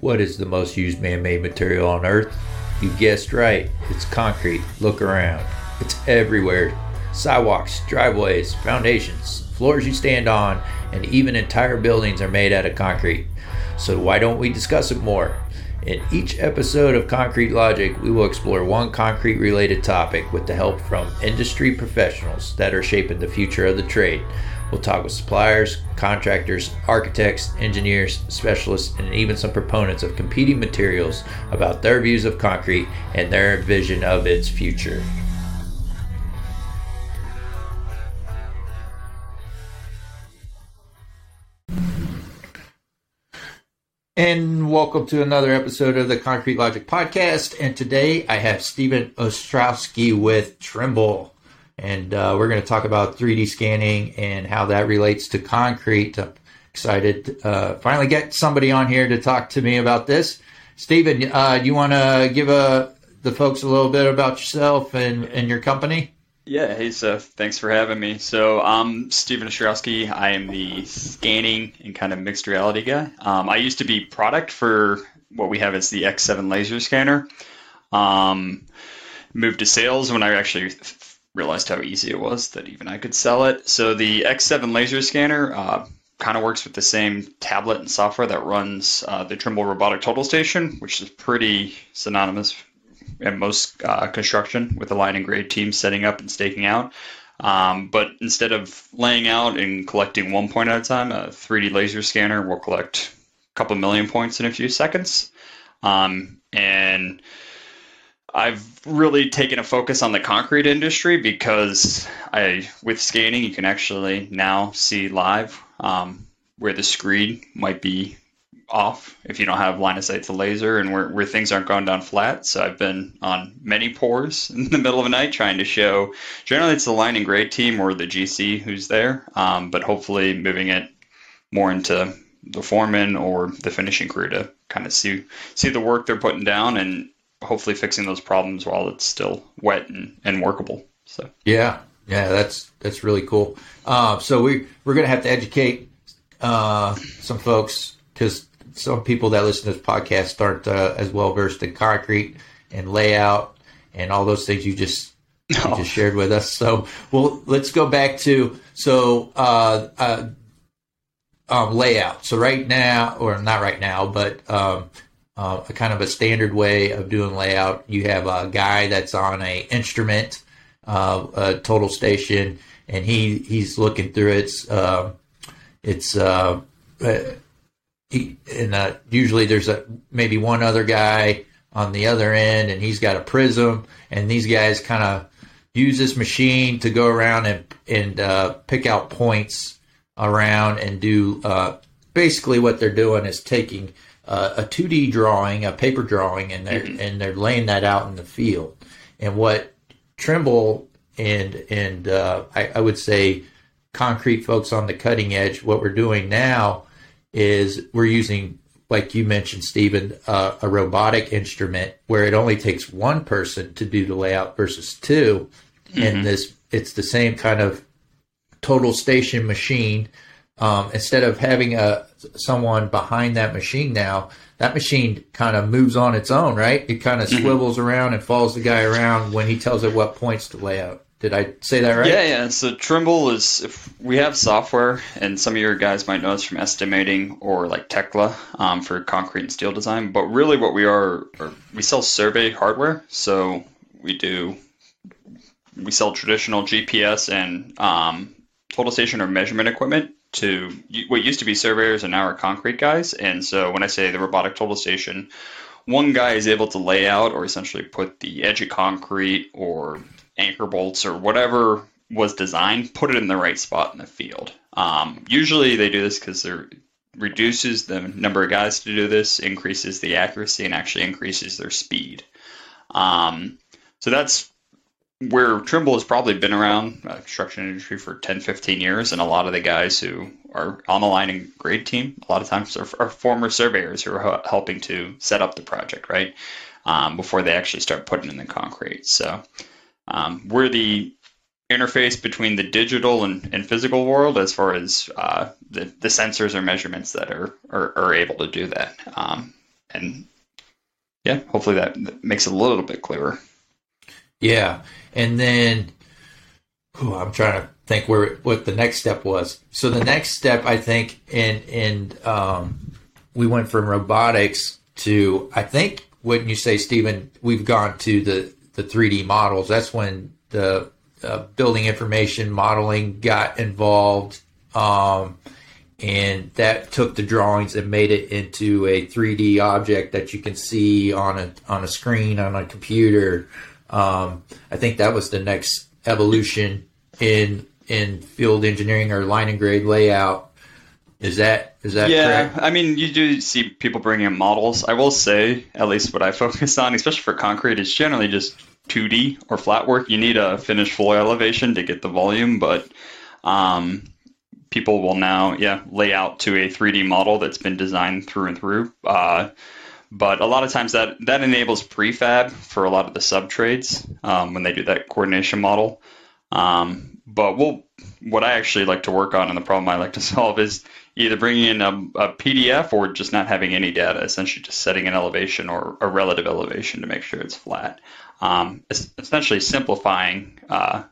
What is the most used man made material on Earth? You guessed right, it's concrete. Look around. It's everywhere sidewalks, driveways, foundations, floors you stand on, and even entire buildings are made out of concrete. So, why don't we discuss it more? In each episode of Concrete Logic, we will explore one concrete related topic with the help from industry professionals that are shaping the future of the trade. We'll talk with suppliers, contractors, architects, engineers, specialists, and even some proponents of competing materials about their views of concrete and their vision of its future. And welcome to another episode of the Concrete Logic Podcast. And today I have Steven Ostrowski with Trimble. And uh, we're going to talk about 3D scanning and how that relates to concrete. I'm excited to uh, finally get somebody on here to talk to me about this. Steven, uh, do you want to give uh, the folks a little bit about yourself and, and your company? Yeah, hey Seth, thanks for having me. So I'm Steven Ostrowski. I am the scanning and kind of mixed reality guy. Um, I used to be product for what we have as the X7 laser scanner. Um, moved to sales when I actually realized how easy it was that even I could sell it. So the X7 laser scanner uh, kind of works with the same tablet and software that runs uh, the Trimble Robotic Total Station, which is pretty synonymous in most uh, construction with the line and grade team setting up and staking out. Um, but instead of laying out and collecting one point at a time, a 3D laser scanner will collect a couple million points in a few seconds. Um, and I've really taken a focus on the concrete industry because I, with scanning, you can actually now see live um, where the screed might be off if you don't have line of sight to laser and where, where things aren't going down flat. So I've been on many pours in the middle of the night trying to show. Generally, it's the line and grade team or the GC who's there, um, but hopefully moving it more into the foreman or the finishing crew to kind of see see the work they're putting down and hopefully fixing those problems while it's still wet and, and workable. So yeah, yeah, that's that's really cool. Uh, so we we're gonna have to educate uh, some folks because some people that listen to this podcast aren't uh, as well versed in concrete and layout and all those things you just you oh. just shared with us. So, well, let's go back to so uh, uh, um, layout. So right now, or not right now, but um, uh, a kind of a standard way of doing layout. You have a guy that's on a instrument, uh, a total station, and he he's looking through it. Uh, it's uh, he, and uh, usually there's a maybe one other guy on the other end, and he's got a prism, and these guys kind of use this machine to go around and and uh, pick out points around and do uh, basically what they're doing is taking uh, a 2D drawing, a paper drawing, and they're mm-hmm. and they're laying that out in the field. And what Trimble and and uh, I, I would say concrete folks on the cutting edge, what we're doing now is we're using, like you mentioned, Steven, uh, a robotic instrument where it only takes one person to do the layout versus 2 mm-hmm. And this, it's the same kind of total station machine. Um, instead of having a someone behind that machine now, that machine kind of moves on its own, right? It kind of mm-hmm. swivels around and follows the guy around when he tells it what points to lay out. Did I say that right? Yeah, yeah. So Trimble is if we have software, and some of your guys might know this from estimating or like Tekla um, for concrete and steel design. But really, what we are, are we sell survey hardware. So we do we sell traditional GPS and um, total station or measurement equipment to what used to be surveyors and now are concrete guys. And so when I say the robotic total station, one guy is able to lay out or essentially put the edge of concrete or anchor bolts or whatever was designed, put it in the right spot in the field. Um, usually they do this because it reduces the number of guys to do this, increases the accuracy, and actually increases their speed. Um, so that's where Trimble has probably been around uh, construction industry for 10, 15 years, and a lot of the guys who are on the line and grade team, a lot of times are, are former surveyors who are helping to set up the project, right? Um, before they actually start putting in the concrete. So um, we're the interface between the digital and, and physical world as far as uh, the, the sensors or measurements that are, are, are able to do that. Um, and yeah, hopefully that, that makes it a little bit clearer. Yeah, and then whew, I'm trying to think where what the next step was. So the next step, I think, and and um, we went from robotics to I think wouldn't you say, Steven? We've gone to the the 3D models. That's when the uh, building information modeling got involved. Um, and that took the drawings and made it into a 3D object that you can see on a on a screen on a computer. Um, I think that was the next evolution in in field engineering or line and grade layout. Is that is that yeah, correct? I mean, you do see people bringing in models. I will say, at least what I focus on, especially for concrete, is generally just 2D or flat work. You need a finished floor elevation to get the volume, but um, people will now, yeah, lay out to a 3D model that's been designed through and through. Uh, but a lot of times that that enables prefab for a lot of the sub trades um, when they do that coordination model. Um, but we'll, what I actually like to work on and the problem I like to solve is either bringing in a, a PDF or just not having any data, essentially just setting an elevation or a relative elevation to make sure it's flat. Um, essentially simplifying, uh,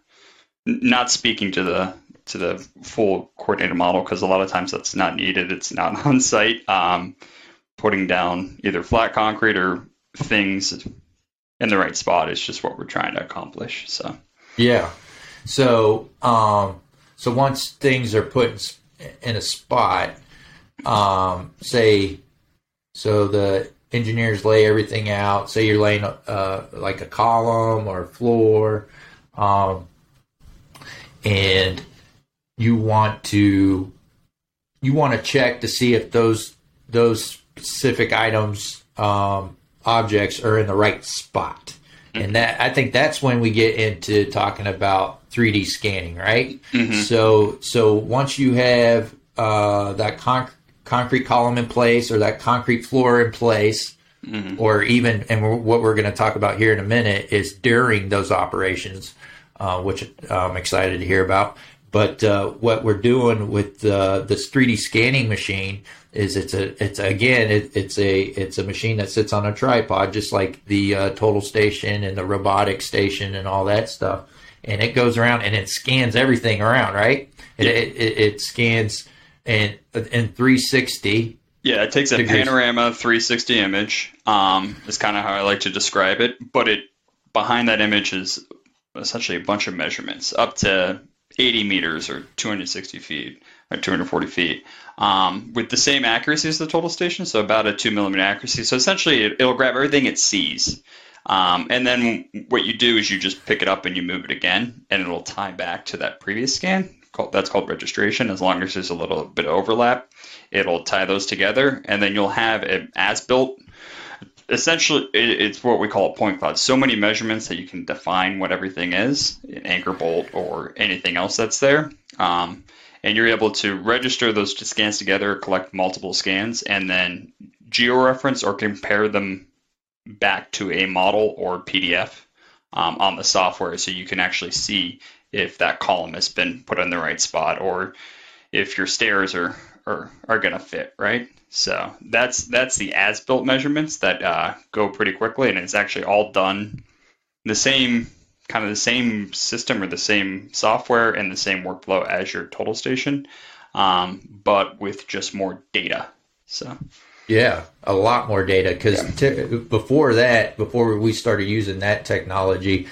not speaking to the to the full coordinated model because a lot of times that's not needed. It's not on site. Um, putting down either flat concrete or things in the right spot is just what we're trying to accomplish. So Yeah. So um, so once things are put in a spot, um, say, so the engineers lay everything out. Say you're laying uh, like a column or a floor, um, and you want to you want to check to see if those those specific items um, objects are in the right spot. And that I think that's when we get into talking about 3D scanning, right? Mhm. So so once you have uh, that con- concrete column in place or that concrete floor in place, Mhm. or even and we're, what we're going to talk about here in a minute is during those operations, uh, which I'm excited to hear about. But uh, what we're doing with uh, this 3D scanning machine is it's a it's again it, it's a it's a machine that sits on a tripod just like the uh, total station and the robotic station and all that stuff, and it goes around and it scans everything around, right? It, it, it, it scans and in 360 Yeah, it takes a panorama 360 image. Um, is kind of how I like to describe it. But it behind that image is essentially a bunch of measurements, up to 80 meters or 260 feet or 240 feet, um, with the same accuracy as the total station, so about a two millimeter accuracy. So essentially, it, it'll grab everything it sees. Um, and then what you do is you just pick it up and you move it again, and it'll tie back to that previous scan. That's called registration. As long as there's a little bit of overlap, it'll tie those together, and then you'll have an as-built. Essentially, it's what we call a point cloud. So many measurements that you can define what everything is, an anchor bolt or anything else that's there. Um, and you're able to register those scans together, collect multiple scans, and then georeference or compare them back to a model or PDF um, on the software so you can actually see if that column has been put in the right spot or if your stairs are are, are going to fit, right? So that's that's the as-built measurements that uh, go pretty quickly, and it's actually all done the same kind of the same system or the same software and the same workflow as your total station, um, but with just more data. So Yeah, a lot more data because t- before that, before we started using that technology,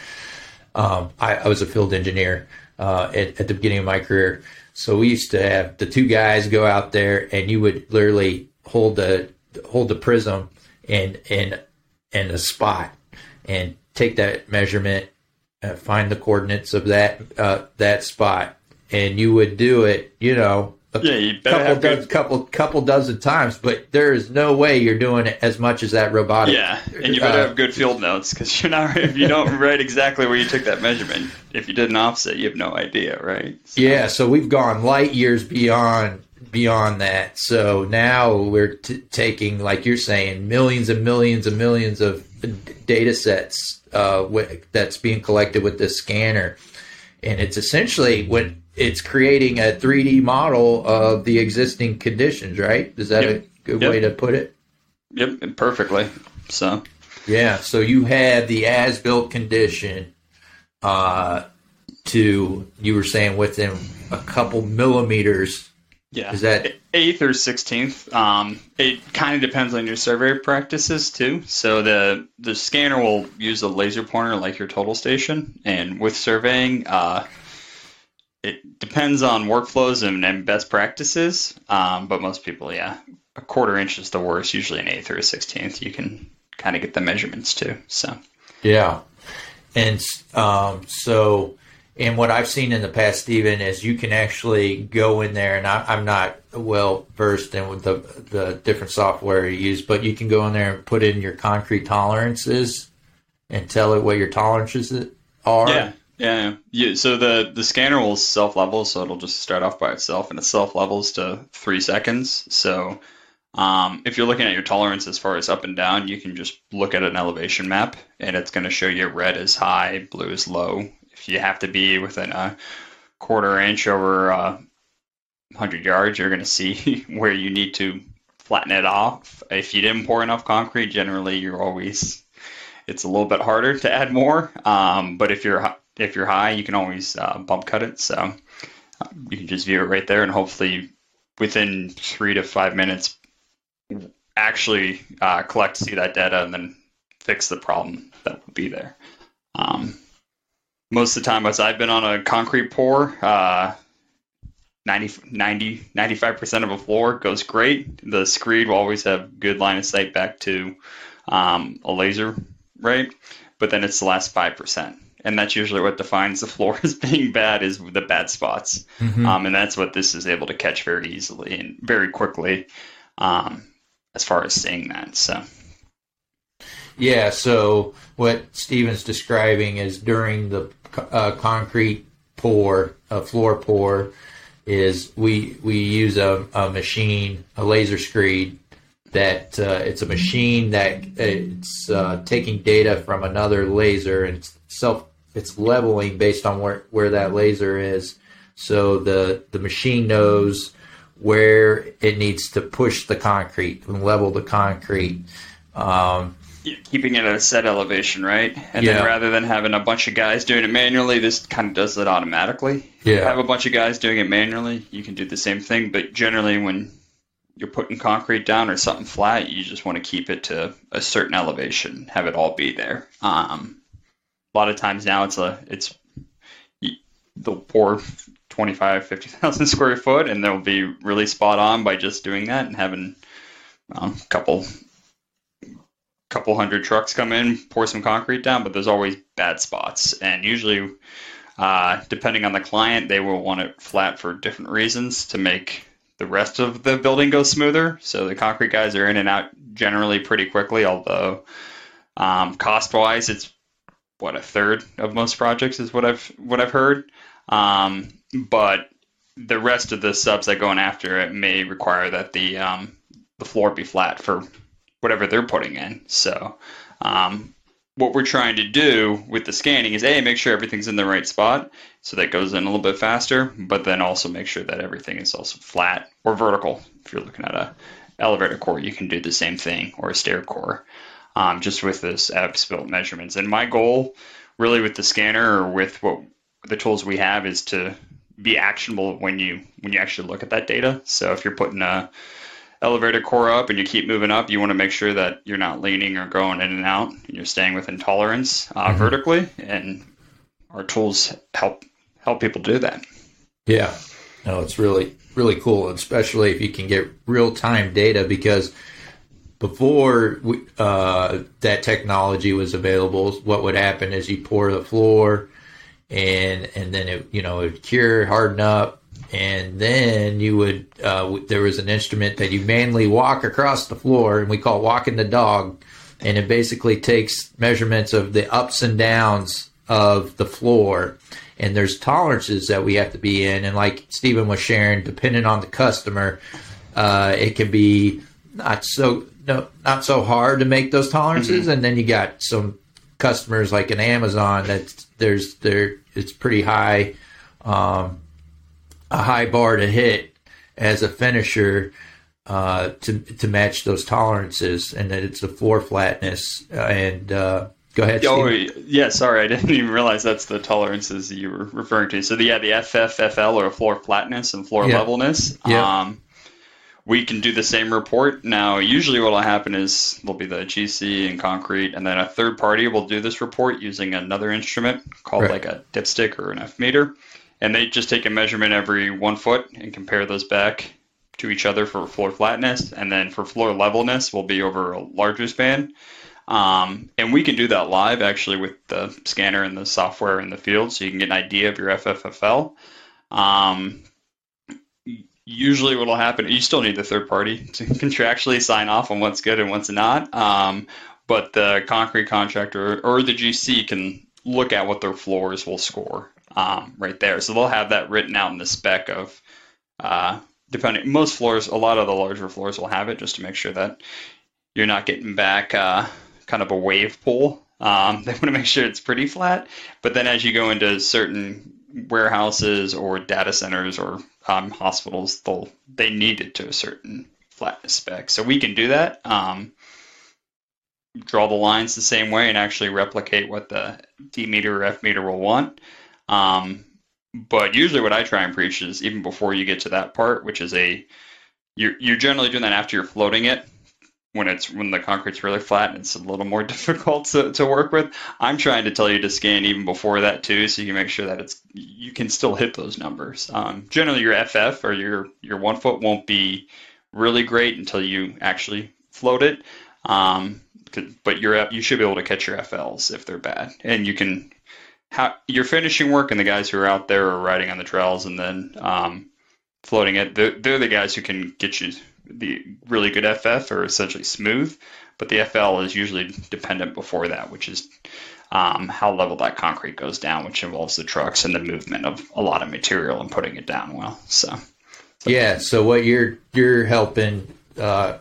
um, I, I was a field engineer uh, at, at the beginning of my career. So we used to have the two guys go out there, and you would literally hold the hold the prism and and and a spot, and take that measurement, uh, find the coordinates of that uh, that spot, and you would do it. You know, a Yeah, you couple have good- dozen, couple couple dozen times, but there is no way you're doing it as much as that robotic. yeah, and you better uh, have good field notes because you're not if you don't write exactly where you took that measurement. If you did an offset, you have no idea, right? So- Yeah, so we've gone light years beyond beyond that. So now we're t- taking, like you're saying, millions and millions and millions of d- data sets uh, wi- that's being collected with this scanner, and it's essentially when it's creating a 3D model of the existing conditions. Right? Is that Yep. a good Yep. way to put it? Yep, perfectly. So yeah, so you have the as-built condition uh, to you were saying within a couple millimeters. Yeah, is that eighth or sixteenth? Um, it kind of depends on your survey practices too. So the the scanner will use a laser pointer like your total station, and with surveying, uh, it depends on workflows and, and best practices. Um, but most people, yeah, a quarter inch is the worst. Usually an eighth or a sixteenth, you can kind of get the measurements too. So yeah, and um, so and what I've seen in the past, Steven, is you can actually go in there, and I, am not well versed in the the different software you use, but you can go in there and put in your concrete tolerances and tell it what your tolerances are. Yeah. Yeah, yeah. So the the scanner will self level, so it'll just start off by itself, and it self levels to three seconds. So um, if you're looking at your tolerance as far as up and down, you can just look at an elevation map, and it's going to show you red is high, blue is low, if you have to be within a quarter inch over uh, 100 yards, you're going to see where you need to flatten it off. If you didn't pour enough concrete, generally you're always it's a little bit harder to add more. Um, but if you're if you're high, you can always uh, bump cut it. So uh, you can just view it right there, and hopefully within three to five minutes, actually uh, collect see that data and then fix the problem that will be there. Um, most of the time as I've been on a concrete pour, uh, 90, 90, 95% of a floor goes great. The screed will always have good line of sight back to um, a laser, right? But then it's the last 5%. And that's usually what defines the floor as being bad is the bad spots. Mm-hmm. Um, and that's what this is able to catch very easily and very quickly um, as far as seeing that. So. Yeah, so what Steven's describing is during the uh, concrete pour, a floor pour, is we we use a, a machine, a laser screed that uh, it's a machine that it's uh, taking data from another laser and it's self it's leveling based on where, where that laser is. So the the machine knows where it needs to push the concrete and level the concrete. Um, keeping it at a set elevation, right? And yeah. then rather than having a bunch of guys doing it manually, this kind of does it automatically. Yeah. have a bunch of guys doing it manually, you can do the same thing. But generally, when you're putting concrete down or something flat, you just want to keep it to a certain elevation, have it all be there. Um, a lot of times now it's a it's they'll pour 25, 50,000 square foot, and they'll be really spot on by just doing that and having um, a couple couple hundred trucks come in, pour some concrete down, but there's always bad spots. And usually, uh, depending on the client, they will want it flat for different reasons to make the rest of the building go smoother. So the concrete guys are in and out generally pretty quickly, although um, cost wise, it's what a third of most projects is what I've what I've heard. Um, but the rest of the subs that go in after it may require that the um, the floor be flat for whatever they're putting in. So, um, what we're trying to do with the scanning is a make sure everything's in the right spot, so that goes in a little bit faster, but then also make sure that everything is also flat or vertical. If you're looking at a elevator core, you can do the same thing, or a stair core, um, just with this as-built measurements. And my goal, really, with the scanner or with what the tools we have, is to be actionable when you when you actually look at that data. So if you're putting a elevator core up and you keep moving up, you want to make sure that you're not leaning or going in and out. And you're staying within tolerance uh, mm-hmm. vertically, and our tools help help people do that. Yeah, no, it's really really cool, especially if you can get real time data because before we, uh, that technology was available, what would happen is you pour the floor, and and then it you know it would cure, harden up, and then you would uh, there was an instrument that you manually walk across the floor and we call it walking the dog. And it basically takes measurements of the ups and downs of the floor. And there's tolerances that we have to be in. And like steven was sharing depending on the customer uh, it can be not so no, not so hard to make those tolerances. Mm-hmm. and then you got some customers like an amazon that there's there it's pretty high um, a high bar to hit as a finisher. uh, to to match those tolerances, and that it's the floor flatness. Uh, and uh, go ahead. Oh, Steve. yeah. Sorry, I didn't even realize that's the tolerances you were referring to. So the, yeah, the FFFL or floor flatness and floor Yeah. levelness. Yeah. Um, we can do the same report. Now, usually what will happen is there'll be the GC and concrete, and then a third party will do this report using another instrument called Right. like a dipstick or an F meter. And they just take a measurement every one foot and compare those back to each other for floor flatness. And then for floor levelness will be over a larger span. Um, and we can do that live actually with the scanner and the software in the field so you can get an idea of your FFFL. Um, usually what will happen you still need the third party to contractually sign off on what's good and what's not um, but the concrete contractor or the gc can look at what their floors will score um, right there so they'll have that written out in the spec of uh, depending most floors a lot of the larger floors will have it just to make sure that you're not getting back uh, kind of a wave pool um, they want to make sure it's pretty flat but then as you go into certain warehouses or data centers or um, hospitals, they'll they need it to a certain flatness spec. So we can do that. Um, draw the lines the same way and actually replicate what the D meter or F meter will want. Um, but usually, what I try and preach is even before you get to that part, which is a you're you're generally doing that after you're floating it. When it's when the concrete's really flat and it's a little more difficult to, to work with, I'm trying to tell you to scan even before that too, so you can make sure that it's you can still hit those numbers. Um, generally, your FF or your your one foot won't be really great until you actually float it. Um, but you're you should be able to catch your FLs if they're bad, and you can how your finishing work and the guys who are out there are riding on the trowels and then um, floating it. They're, they're the guys who can get you the really good FF or essentially smooth, but the FL is usually dependent before that, which is um, how level that concrete goes down, which involves the trucks and the movement of a lot of material and putting it down well. So Yeah. So what you're you're helping uh,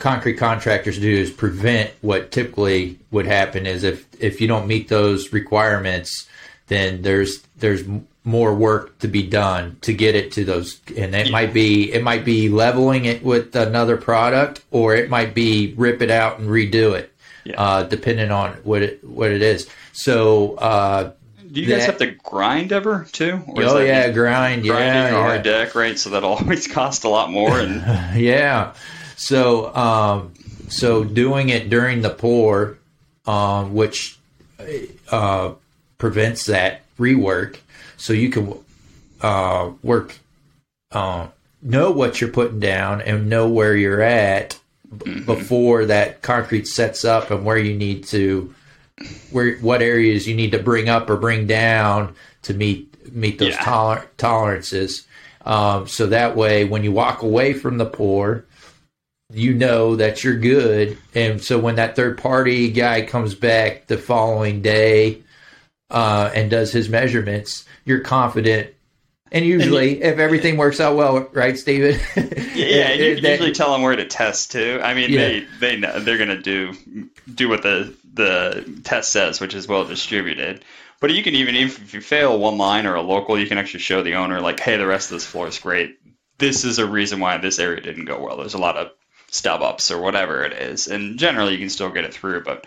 concrete contractors do is prevent what typically would happen is if if you don't meet those requirements, then there's there's more work to be done to get it to those and it might be it might be leveling it with another product or it might be rip it out and redo it Yeah. uh, depending on what it what it is so uh, do you guys have to grind ever too? Or oh yeah grind yeah, grinding yeah. hard deck, right? So that'll always cost a lot more and yeah. So, um, so doing it during the pour, um, which uh, prevents that rework, so you can uh, work, uh, know what you're putting down and know where you're at b- before that concrete sets up and where you need to, where what areas you need to bring up or bring down to meet meet those Yeah. toler- tolerances. Um, so that way, when you walk away from the pour, you know that you're good. And so when that third party guy comes back the following day uh, and does his measurements, you're confident. And usually, if everything works out well, right, Steven? Yeah, and you That- usually tell them where to test too. I mean, Yeah. they they know, they're gonna do do what the the test says, which is well distributed. But you can even if you fail one line or a local, you can actually show the owner like, hey, the rest of this floor is great. This is a reason why this area didn't go well. There's a lot of stub ups or whatever it is, and generally you can still get it through. But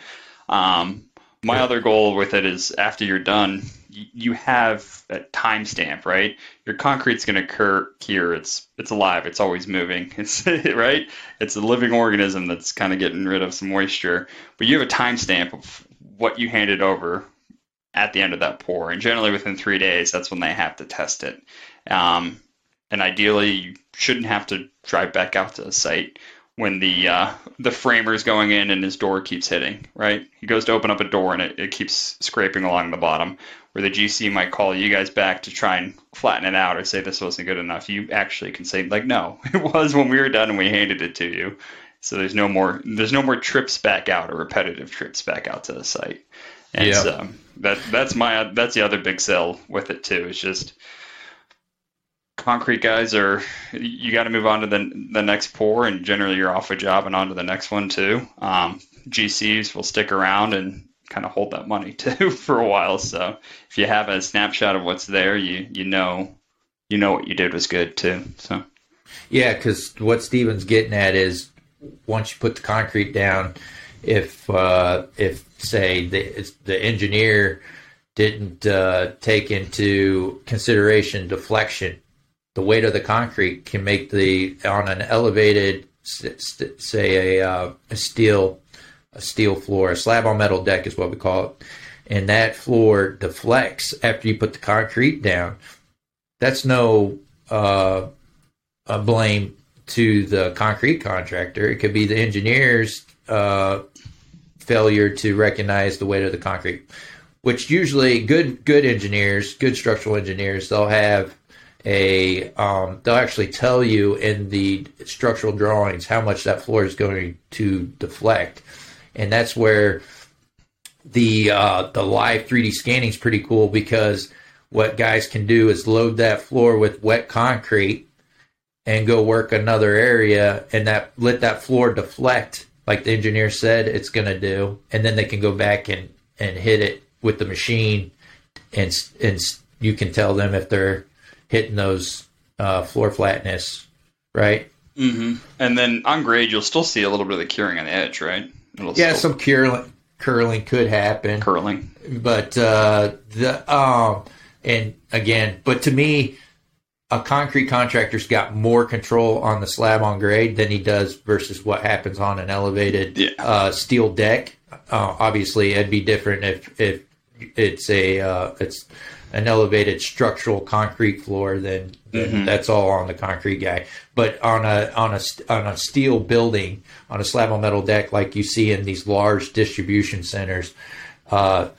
um, my other goal with it is after you're done, you have a timestamp, right? Your concrete's going to cur cure. It's it's alive. It's always moving. It's right. It's a living organism that's kind of getting rid of some moisture. But you have a timestamp of what you handed over at the end of that pour, and generally within three days, that's when they have to test it. Um, and ideally, you shouldn't have to drive back out to the site when the uh, the framer's going in and his door keeps hitting. Right, he goes to open up a door and it, it keeps scraping along the bottom. Where the GC might call you guys back to try and flatten it out or say this wasn't good enough. You actually can say like, no, it was when we were done and we handed it to you. So there's no more there's no more trips back out or repetitive trips back out to the site. And Yeah. so that that's my that's the other big sell with it too. It's just concrete guys are you got to move on to the the next pour and generally you're off a job and on to the next one too. Um, GCs will stick around and kind of hold that money too for a while. So if you have a snapshot of what's there, you you know you know what you did was good too. So Yeah, because what Steven's getting at is once you put the concrete down, if uh, if say the the engineer didn't uh, take into consideration deflection, the weight of the concrete can make the on an elevated say a, uh, a steel a steel floor, a slab on metal deck is what we call it, and that floor deflects after you put the concrete down. That's no uh, blame to the concrete contractor. It could be the engineer's uh, failure to recognize the weight of the concrete, which usually good good engineers, good structural engineers, they'll have a um, they'll actually tell you in the structural drawings how much that floor is going to deflect, and that's where the uh, the live 3D scanning is pretty cool because what guys can do is load that floor with wet concrete and go work another area and that let that floor deflect like the engineer said it's going to do. And then they can go back and and hit it with the machine and and you can tell them if they're hitting those uh, floor flatness right mm-hmm. and then on grade you'll still see a little bit of the curing on the edge right It'll yeah still... some curling curling could happen curling but uh the um and again but to me a concrete contractor's got more control on the slab on grade than he does versus what happens on an elevated yeah. uh, steel deck. Uh, obviously, it'd be different if if it's a uh, it's an elevated structural concrete floor, then, then mm-hmm. that's all on the concrete guy. But on a on a on a steel building, on a slab on metal deck, like you see in these large distribution centers, uh,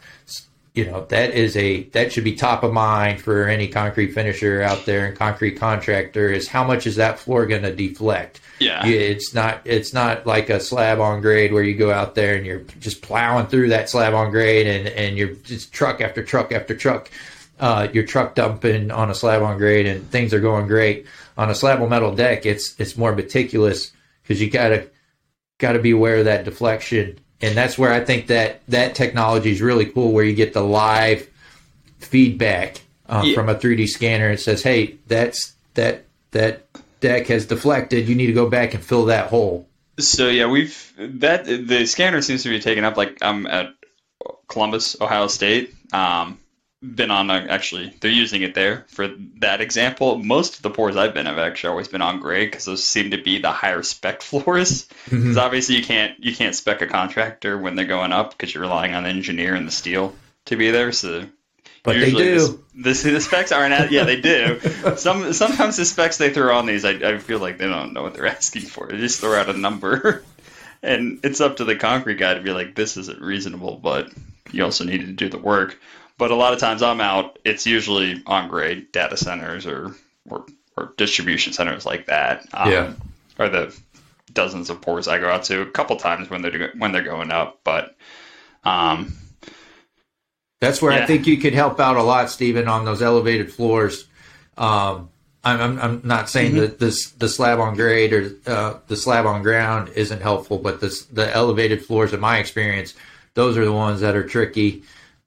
you know that is a that should be top of mind for any concrete finisher out there and concrete contractor is how much is that floor going to deflect yeah it's not it's not like a slab on grade where you go out there and you're just plowing through that slab on grade and and you're just truck after truck after truck uh, your truck dumping on a slab on grade and things are going great on a slab on metal deck it's it's more meticulous because you gotta gotta be aware of that deflection and that's where I think that that technology is really cool, where you get the live feedback uh, yeah. from a 3D scanner. It says, "Hey, that's that that deck has deflected. You need to go back and fill that hole." So yeah, we've that the scanner seems to be taken up. Like I'm at Columbus, Ohio State. Um, been on a, actually they're using it there for that example. Most of the pours i've been have actually always been on grade because those seem to be the higher spec floors. Because mm-hmm. obviously you can't you can't spec a contractor when they're going up because you're relying on the engineer and the steel to be there so but they do. the, the, the specs aren't at, yeah they do. Some sometimes the specs they throw on these I, I feel like they don't know what they're asking for. They just throw out a number. And it's up to the concrete guy to be like this isn't reasonable but you also need to do the work but a lot of times I'm out, it's usually on grade data centers or, or, or distribution centers like that. Um, yeah. Or the dozens of pours I go out to a couple times when they're when they're going up, but um, that's where yeah. I think you could help out a lot, Steven, on those elevated floors. Um, I'm, I'm, I'm, not saying mm-hmm. that this the slab on grade or uh, the slab on ground isn't helpful, but this, the elevated floors, in my experience, those are the ones that are tricky.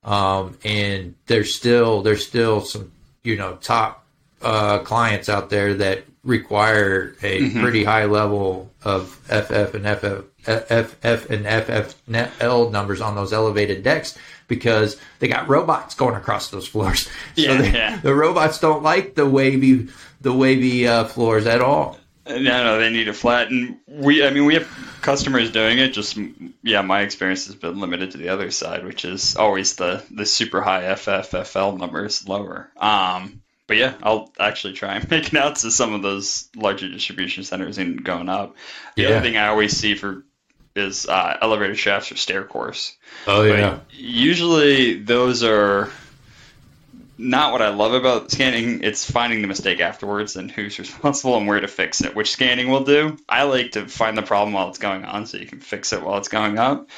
Um, and there's still there's still some you know top uh, clients out there that require a mm-hmm. pretty high level of FF and FF, FF and FFL numbers on those elevated decks because they got robots going across those floors. Yeah, so they, yeah. the robots don't like the wavy the wavy uh, floors at all. No, no, they need a flat, and we. I mean, we have customers doing it. Just yeah, my experience has been limited to the other side, which is always the the super high FFFL numbers lower. Um, but yeah, I'll actually try and make it out to some of those larger distribution centers and going up. The yeah. other thing I always see for is uh, elevator shafts or stair cores. Oh yeah. But usually those are not what I love about scanning. It's finding the mistake afterwards and who's responsible and where to fix it, which scanning will do. I like to find the problem while it's going on so you can fix it while it's going up.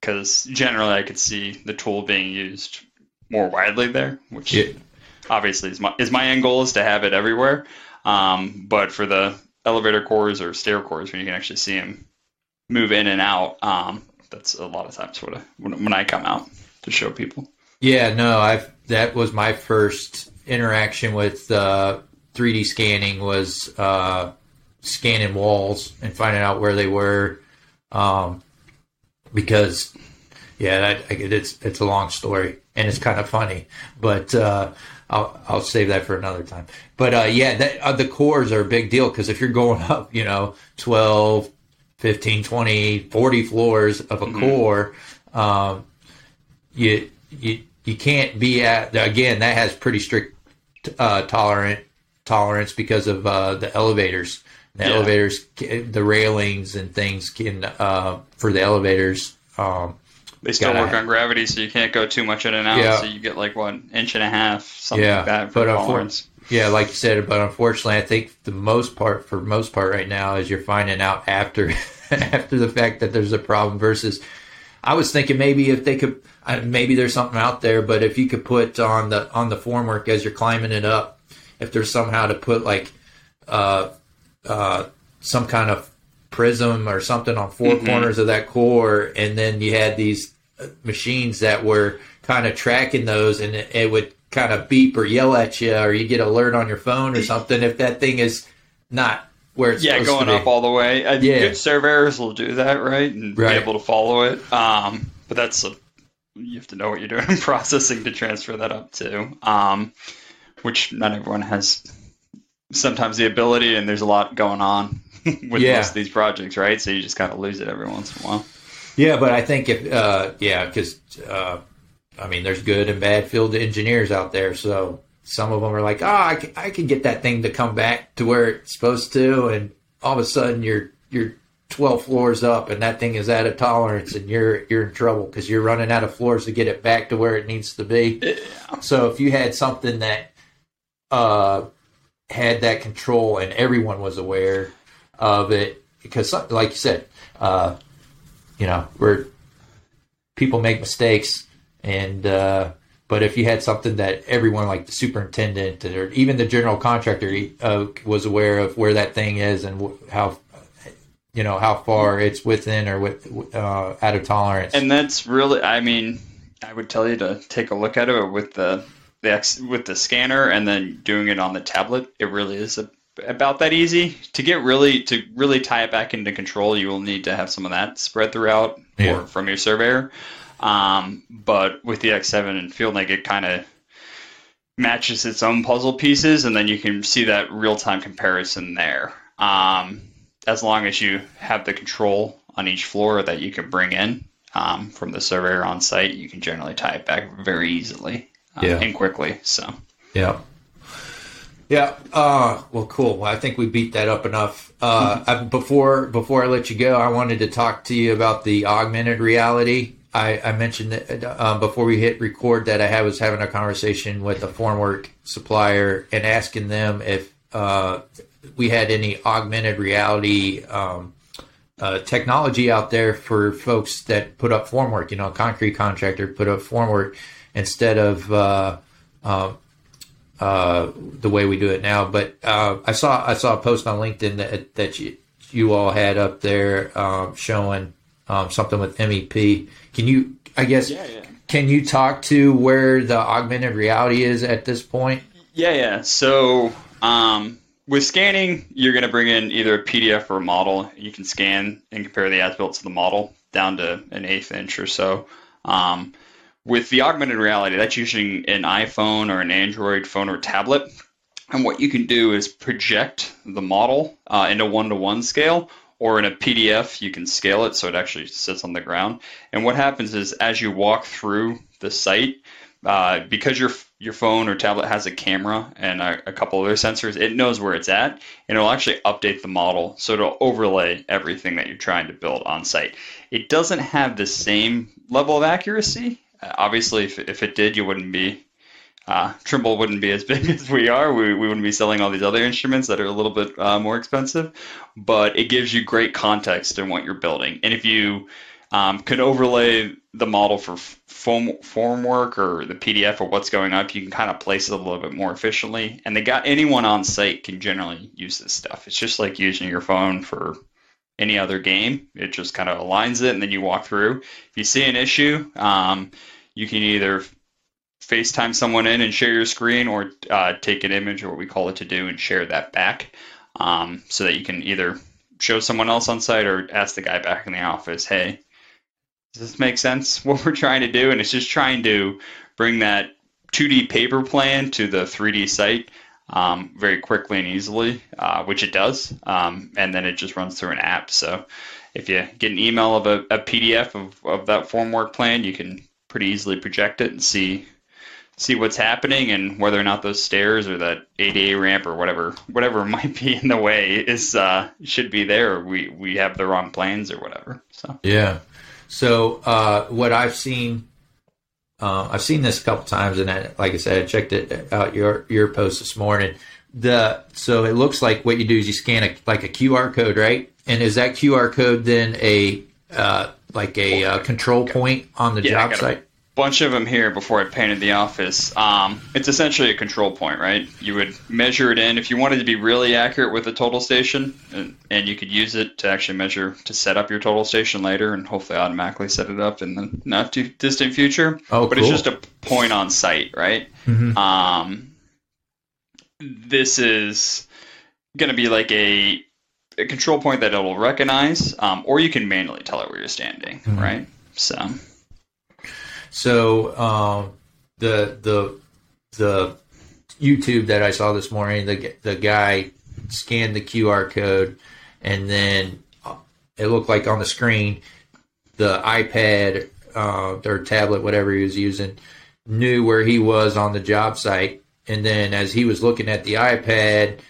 Because generally, I could see the tool being used more widely there, which yeah. obviously is my is my end goal is to have it everywhere. Um, but for the elevator cores or stair cores, when you can actually see them move in and out, um, that's a lot of times what I, when, when I come out to show people. Yeah, no, I've that was my first interaction with uh, 3D scanning was uh, scanning walls and finding out where they were, um, because yeah, that, it's it's a long story and it's kind of funny, but uh, I'll I'll save that for another time. But uh, yeah, that, uh, the cores are a big deal because if you're going up, you know, 12, 15, 20, 40 floors of a mm-hmm. core, um, you you you can't be at again. That has pretty strict uh, tolerant tolerance because of uh, the elevators. The yeah. elevators, the railings and things can uh, for the elevators. Um, they still work on gravity, so you can't go too much in and out. Yeah. So you get like one inch and a half, something yeah, like that. For but tolerance. Yeah, like you said, but unfortunately, I think the most part for most part right now is you're finding out after after the fact that there's a problem. Versus, I was thinking maybe if they could, maybe there's something out there, but if you could put on the on the formwork as you're climbing it up, if there's somehow to put like uh, uh, some kind of prism or something on 4 mm-hmm. corners of that core, and then you had these uh, machines that were kind of tracking those, and it, it would kind of beep or yell at you, or you get alert on your phone or something if that thing is not where it's yeah going up all the way. I yeah. good surveyors will do that, right, and right. be able to follow it. Um, but that's a you have to know what you're doing in processing to transfer that up to. Um, which not everyone has sometimes the ability, and there's a lot going on with yeah. most of these projects, right? So you just kind of lose it every once in a while. Yeah, but I think if uh, yeah, because uh, I mean, there's good and bad field engineers out there, so some of them are like, oh, I can, I can get that thing to come back to where it's supposed to, and all of a sudden you're you're 12 floors up and that thing is out of tolerance and you're you're in trouble because you're running out of floors to get it back to where it needs to be. Yeah. So if you had something that uh, had that control and everyone was aware of it because, like you said, uh, you know, where people make mistakes and uh, but if you had something that everyone, like the superintendent or even the general contractor, uh, was aware of where that thing is and how you know how far it's within or with uh, out of tolerance. And that's really, I mean, I would tell you to take a look at it with the the with the scanner and then doing it on the tablet, it really is a, about that easy. To get really to really tie it back into control, you will need to have some of that spread throughout yeah. or from your surveyor. Um, but with the X7 and FieldLink, it kind of matches its own puzzle pieces, and then you can see that real time comparison there. Um, as long as you have the control on each floor that you can bring in um, from the surveyor on site, you can generally tie it back very easily uh, yeah. and quickly. So yeah. Yeah. Uh, well, cool. Well, I think we beat that up enough. Uh, mm-hmm. I, before before I let you go, I wanted to talk to you about the augmented reality. I, I mentioned that uh, before we hit record that I had, was having a conversation with a formwork supplier and asking them if uh, we had any augmented reality um, uh, technology out there for folks that put up formwork. You know, a concrete contractor put up formwork instead of uh, uh, uh, the way we do it now. But uh, I saw I saw a post on LinkedIn that that you, you all had up there um, showing um, something with MEP. Can you? I guess. Yeah, yeah. Can you talk to where the augmented reality is at this point? Yeah, yeah. So um, with scanning, you're going to bring in either a PDF or a model. You can scan and compare the as built to the model down to an eighth inch or so. Um, with the augmented reality, that's using an iPhone or an Android phone or tablet. And what you can do is project the model uh, in a one to one scale, or in a PDF, you can scale it so it actually sits on the ground. And what happens is as you walk through the site, uh, because your your phone or tablet has a camera and a, a, couple other sensors, it knows where it's at, and it'll actually update the model, so it'll overlay everything that you're trying to build on site. It doesn't have the same level of accuracy obviously, if, if it did, you wouldn't be uh, Trimble wouldn't be as big as we are. We, we wouldn't be selling all these other instruments that are a little bit uh, more expensive, but it gives you great context in what you're building. And if you um, could overlay the model for form, form work or the PDF or what's going up, you can kind of place it a little bit more efficiently. And they got anyone on site can generally use this stuff. It's just like using your phone for any other game. It just kind of aligns it, and then you walk through. If you see an issue, um, you can either FaceTime someone in and share your screen, or uh, take an image or what we call it to do and share that back, um, so that you can either show someone else on site or ask the guy back in the office, hey, does this make sense? What we're trying to do, and it's just trying to bring that 2D paper plan to the 3D site um, very quickly and easily, uh, which it does, um, and then it just runs through an app. So if you get an email of a, a PDF of, of that formwork plan, you can pretty easily project it and see see what's happening and whether or not those stairs or that ADA ramp or whatever whatever might be in the way is uh, should be there. We we have the wrong plans or whatever. So yeah. So uh, what I've seen, uh, I've seen this a couple times, and I, like I said, I checked it out your your post this morning. The so it looks like what you do is you scan a like a QR code, right? And is that QR code then a uh, like a uh, control point on the Yeah, job site? Bunch of them here before I painted the office. Um, it's essentially a control point, right? You would measure it in if you wanted to be really accurate with a total station, and, and you could use it to actually measure to set up your total station later, and hopefully automatically set it up in the not too distant future. Oh, but cool. it's just a point on site, right? Mhm. Um, this is going to be like a, a control point that it'll recognize, um, or you can manually tell it where you're standing, Mhm. right? So. So um, the the the YouTube that I saw this morning, the the guy scanned the QR code, and then uh, it looked like on the screen, the iPad uh, or tablet, whatever he was using, knew where he was on the job site, and then as he was looking at the iPad,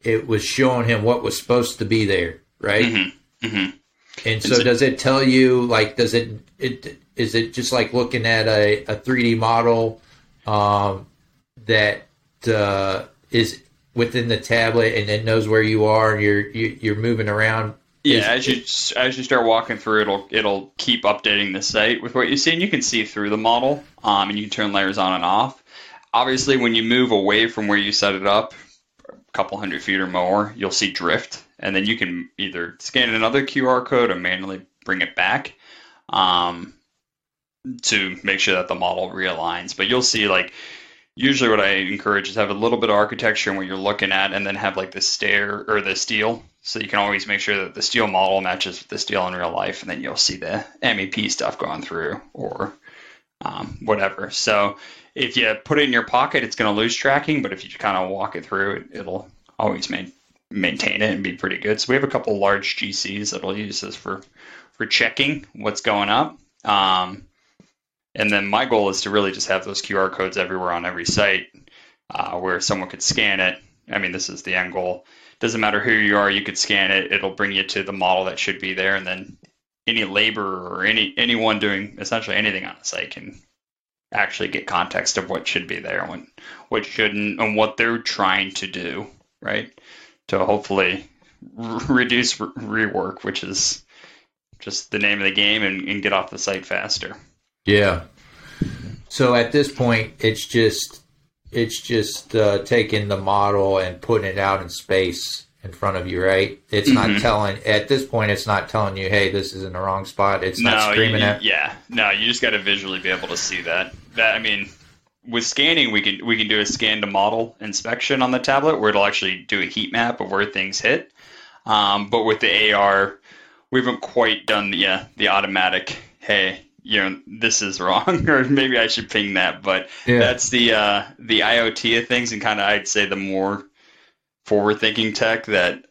it was showing him what was supposed to be there, right? hmm hmm And so, Is does it tell you like does it it is it just like looking at a a three D model um, that uh, is within the tablet and it knows where you are and you're you, you're moving around? Yeah, Is- as you as you start walking through, it'll it'll keep updating the site with what you see, and you can see through the model, um, and you can turn layers on and off. Obviously, when you move away from where you set it up, a couple hundred feet or more, you'll see drift, and then you can either scan another QR code or manually bring it back um, to make sure that the model realigns. But you'll see like usually what I encourage is have a little bit of architecture in what you're looking at, and then have like the stair or the steel, so you can always make sure that the steel model matches with the steel in real life, and then you'll see the MEP stuff going through or um, whatever. So if you put it in your pocket, it's going to lose tracking, but if you kind of walk it through, it, it'll always main, maintain it and be pretty good. So we have a couple large GCs that'll use this for for checking what's going up. Um, and then my goal is to really just have those QR codes everywhere on every site uh, where someone could scan it. I mean, this is the end goal. Doesn't matter who you are, you could scan it. It'll bring you to the model that should be there, and then any laborer or any anyone doing essentially anything on the site can actually get context of what should be there, and what shouldn't, and what they're trying to do, right? To hopefully r- reduce re- rework, which is just the name of the game, and, and get off the site faster. Yeah. So at this point, it's just it's just uh, taking the model and putting it out in space in front of you, right? It's not Mhm. telling at this point. It's not telling you, "Hey, this is in the wrong spot." It's not no, screaming you, at. yeah, no, you just got to visually be able to see that. That I mean, with scanning, we can we can do a scan to model inspection on the tablet where it'll actually do a heat map of where things hit. Um, but with the AR, we haven't quite done the yeah, the automatic. Hey, you know this is wrong, or maybe I should ping that. But Yeah. that's the uh, the IoT of things, and kind of I'd say the more forward thinking tech that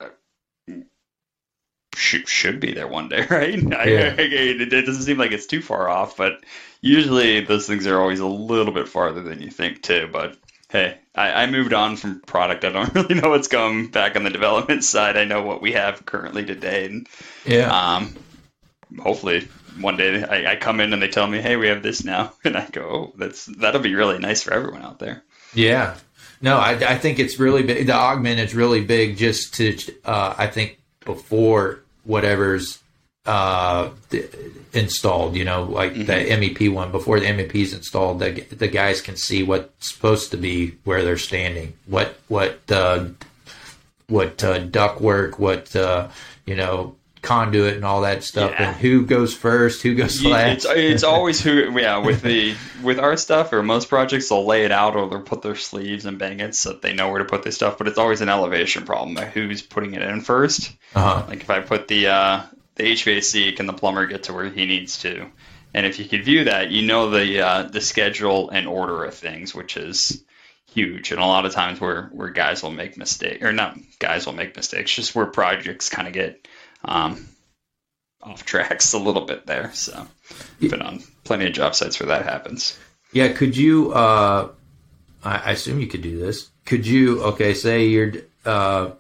should, should be there one day, right? I, Yeah. it, it doesn't seem like it's too far off, but usually those things are always a little bit farther than you think too. But hey, I, I moved on from product. I don't really know what's going back on the development side. I know what we have currently today, and Yeah. um, hopefully one day I, I come in and they tell me, "Hey, we have this now," and I go, "Oh, that's that'll be really nice for everyone out there." Yeah. No, I, I think it's really big. The augment is really big just to, uh, I think, before whatever's uh, installed, you know, like the MEP one, before the MEP is installed, the, the guys can see what's supposed to be where they're standing, what, what, uh, what uh, duct work, what, uh, you know, conduit and all that stuff, Yeah. and who goes first, who goes You- last. it's it's always who yeah with the with our stuff or most projects they'll lay it out or they'll put their sleeves and bang it so that they know where to put their stuff but it's always an elevation problem who's putting it in first uh-huh. like if I put the uh, the HVAC can the plumber get to where he needs to and if you could view that you know the uh, the schedule and order of things which is huge and a lot of times where where guys will make mistakes or not guys will make mistakes just where projects kind of get um, off tracks a little bit there so been on plenty of job sites where that happens Yeah, could you? Uh, I, I assume you could do this. Could you? Okay, say you're. Uh,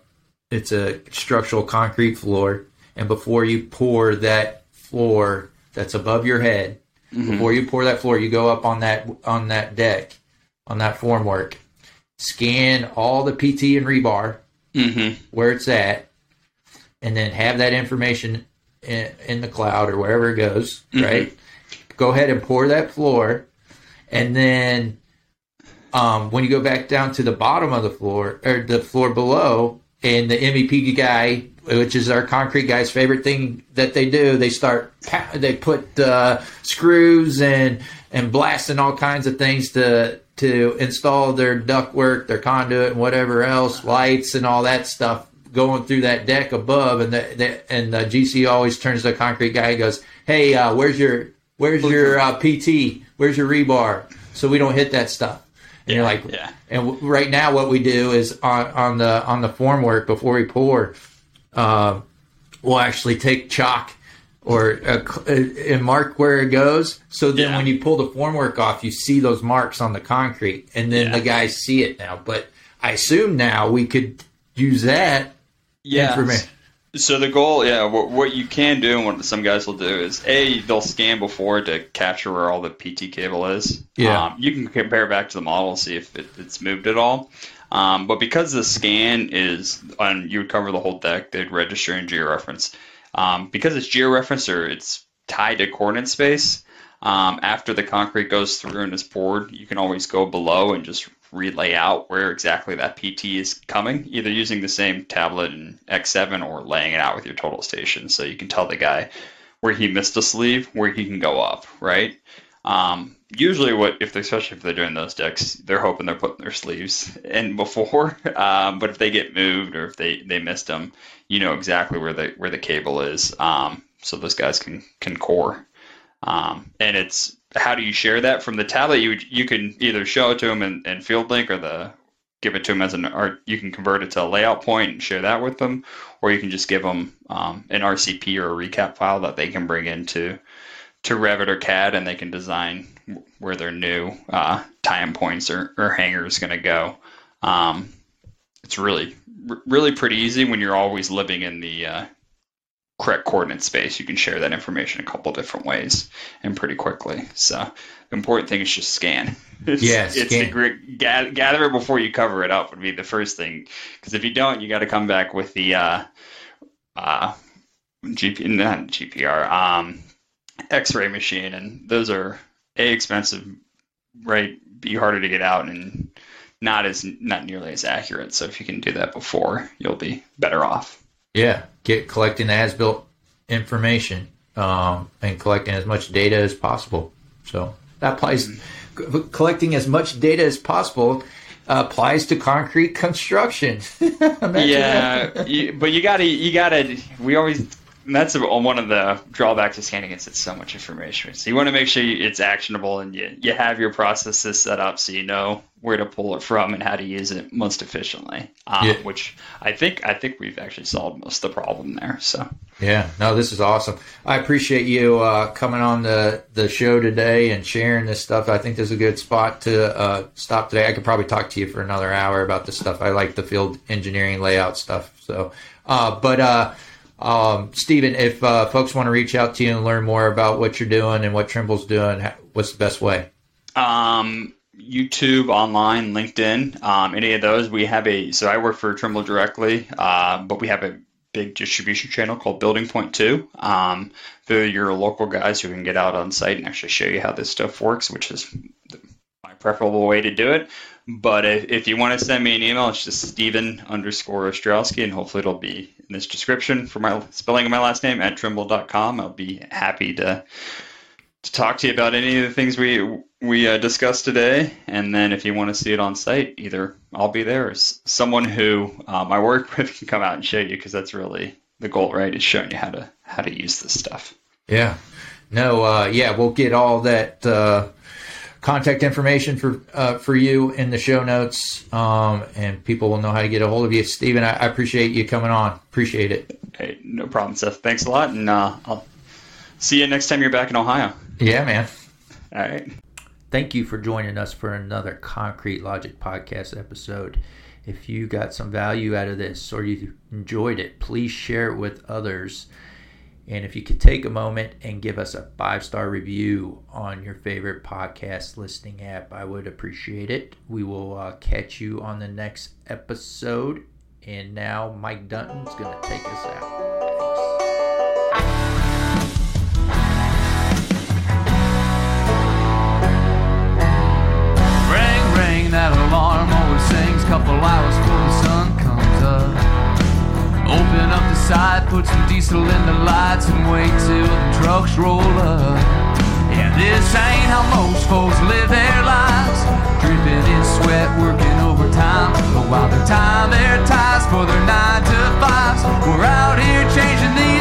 it's a structural concrete floor, and before you pour that floor that's above your head, before you pour that floor, you go up on that on that deck, on that formwork, scan all the PT and rebar mm-hmm. where it's at, and then have that information in, in the cloud or wherever it goes, right? Go ahead and pour that floor, and then um, when you go back down to the bottom of the floor or the floor below, and the MEP guy, which is our concrete guy's favorite thing that they do, they start they put uh, screws and and blasting all kinds of things to to install their ductwork, their conduit, and whatever else, lights and all that stuff going through that deck above. And the, the and the GC always turns to the concrete guy and goes, "Hey, uh, where's your where's your uh, PT? Where's your rebar? So we don't hit that stuff." And you're like, yeah. and w- right now, what we do is on, on the on the formwork before we pour, uh, we'll actually take chalk or uh, uh, and mark where it goes. So then, Yeah. when you pull the formwork off, you see those marks on the concrete, and then Yeah. the guys see it now. But I assume now we could use that yeah information. So the goal, yeah, what, what you can do and what some guys will do is a they'll scan before to capture where all the PT cable is. Yeah. Um, you can compare back to the model see if it, it's moved at all. Um, but because the scan is on, you would cover the whole deck. They'd register in georeference. Um, because it's georeferenced or it's tied to coordinate space. Um, after the concrete goes through and is poured, you can always go below and just relay out where exactly that PT is coming, either using the same tablet in X7 or laying it out with your total station. So you can tell the guy where he missed a sleeve, where he can go up, right? Um, usually, what if they, especially if they're doing those decks, they're hoping they're putting their sleeves in before. Um, but if they get moved or if they they missed them, you know exactly where the where the cable is, um, so those guys can can core. Um, and it's how do you share that from the tablet? You you can either show it to them in, in FieldLink or the give it to them as an art. You can convert it to a layout point and share that with them, or you can just give them um, an RCP or a ReCap file that they can bring into to Revit or CAD, and they can design where their new uh, tie-in points or, or hangers going to go. Um, it's really really pretty easy when you're always living in the uh, correct coordinate space. You can share that information a couple different ways and pretty quickly. So the important thing is just scan. It's, Yeah, it's scan. the gather, gather it before you cover it up would be the first thing. Because if you don't, you got to come back with the uh, uh, GP, not GPR, um, X-ray machine, and those are a expensive, right? Be harder to get out and not as not nearly as accurate. So if you can do that before, you'll be better off. Yeah, get collecting as-built information um, and collecting as much data as possible. So that applies. c- Collecting as much data as possible applies to concrete construction. Yeah, you, but you gotta, you gotta. We always. That's a, one of the drawbacks of scanning is it's so much information. So you want to make sure you, it's actionable and you, you have your processes set up so you know where to pull it from and how to use it most efficiently. Um, Yeah. Which I think I think we've actually solved most of the problem there. So Yeah, no, this is awesome. I appreciate you uh, coming on the, the show today and sharing this stuff. I think this is a good spot to uh, stop today. I could probably talk to you for another hour about this stuff. I like the field engineering layout stuff. So, uh, but uh, um, Steven, if uh, folks want to reach out to you and learn more about what you're doing and what Trimble's doing, what's the best way? um, YouTube, online, LinkedIn, um, any of those. We have a so I work for Trimble directly, uh, but we have a big distribution channel called BuildingPoint Two. Um, they're your local guys who can get out on site and actually show you how this stuff works, which is my preferable way to do it. But if, if you want to send me an email, it's just Steven underscore Ostrowski, and hopefully it'll be in this description for my spelling of my last name at trimble.com. I'll be happy to to talk to you about any of the things we we uh, discussed today. And then if you want to see it on site, either I'll be there or someone who um, I work with can come out and show you because that's really the goal, right? Is showing you how to how to use this stuff. Yeah. No. Uh, yeah, we'll get all that. Uh contact information for uh, for you in the show notes, um, and people will know how to get a hold of you. Steven, I, I appreciate you coming on. Appreciate it. Hey, no problem, Seth. Thanks a lot, and uh, I'll see you next time you're back in Ohio. Yeah, man. All right. Thank you for joining us for another Concrete Logic podcast episode. If you got some value out of this or you enjoyed it, please share it with others. And if you could take a moment and give us a five star review on your favorite podcast listening app, I would appreciate it. We will uh, catch you on the next episode. And now Mike Dunton's going to take us out. Ring, ring, that alarm always sings couple hours before Open up the side, put some diesel in the lights, and wait till the trucks roll up. Yeah, this ain't how most folks live their lives. Dripping in sweat, working overtime. But while they're tying their ties for their nine to fives, we're out here changing these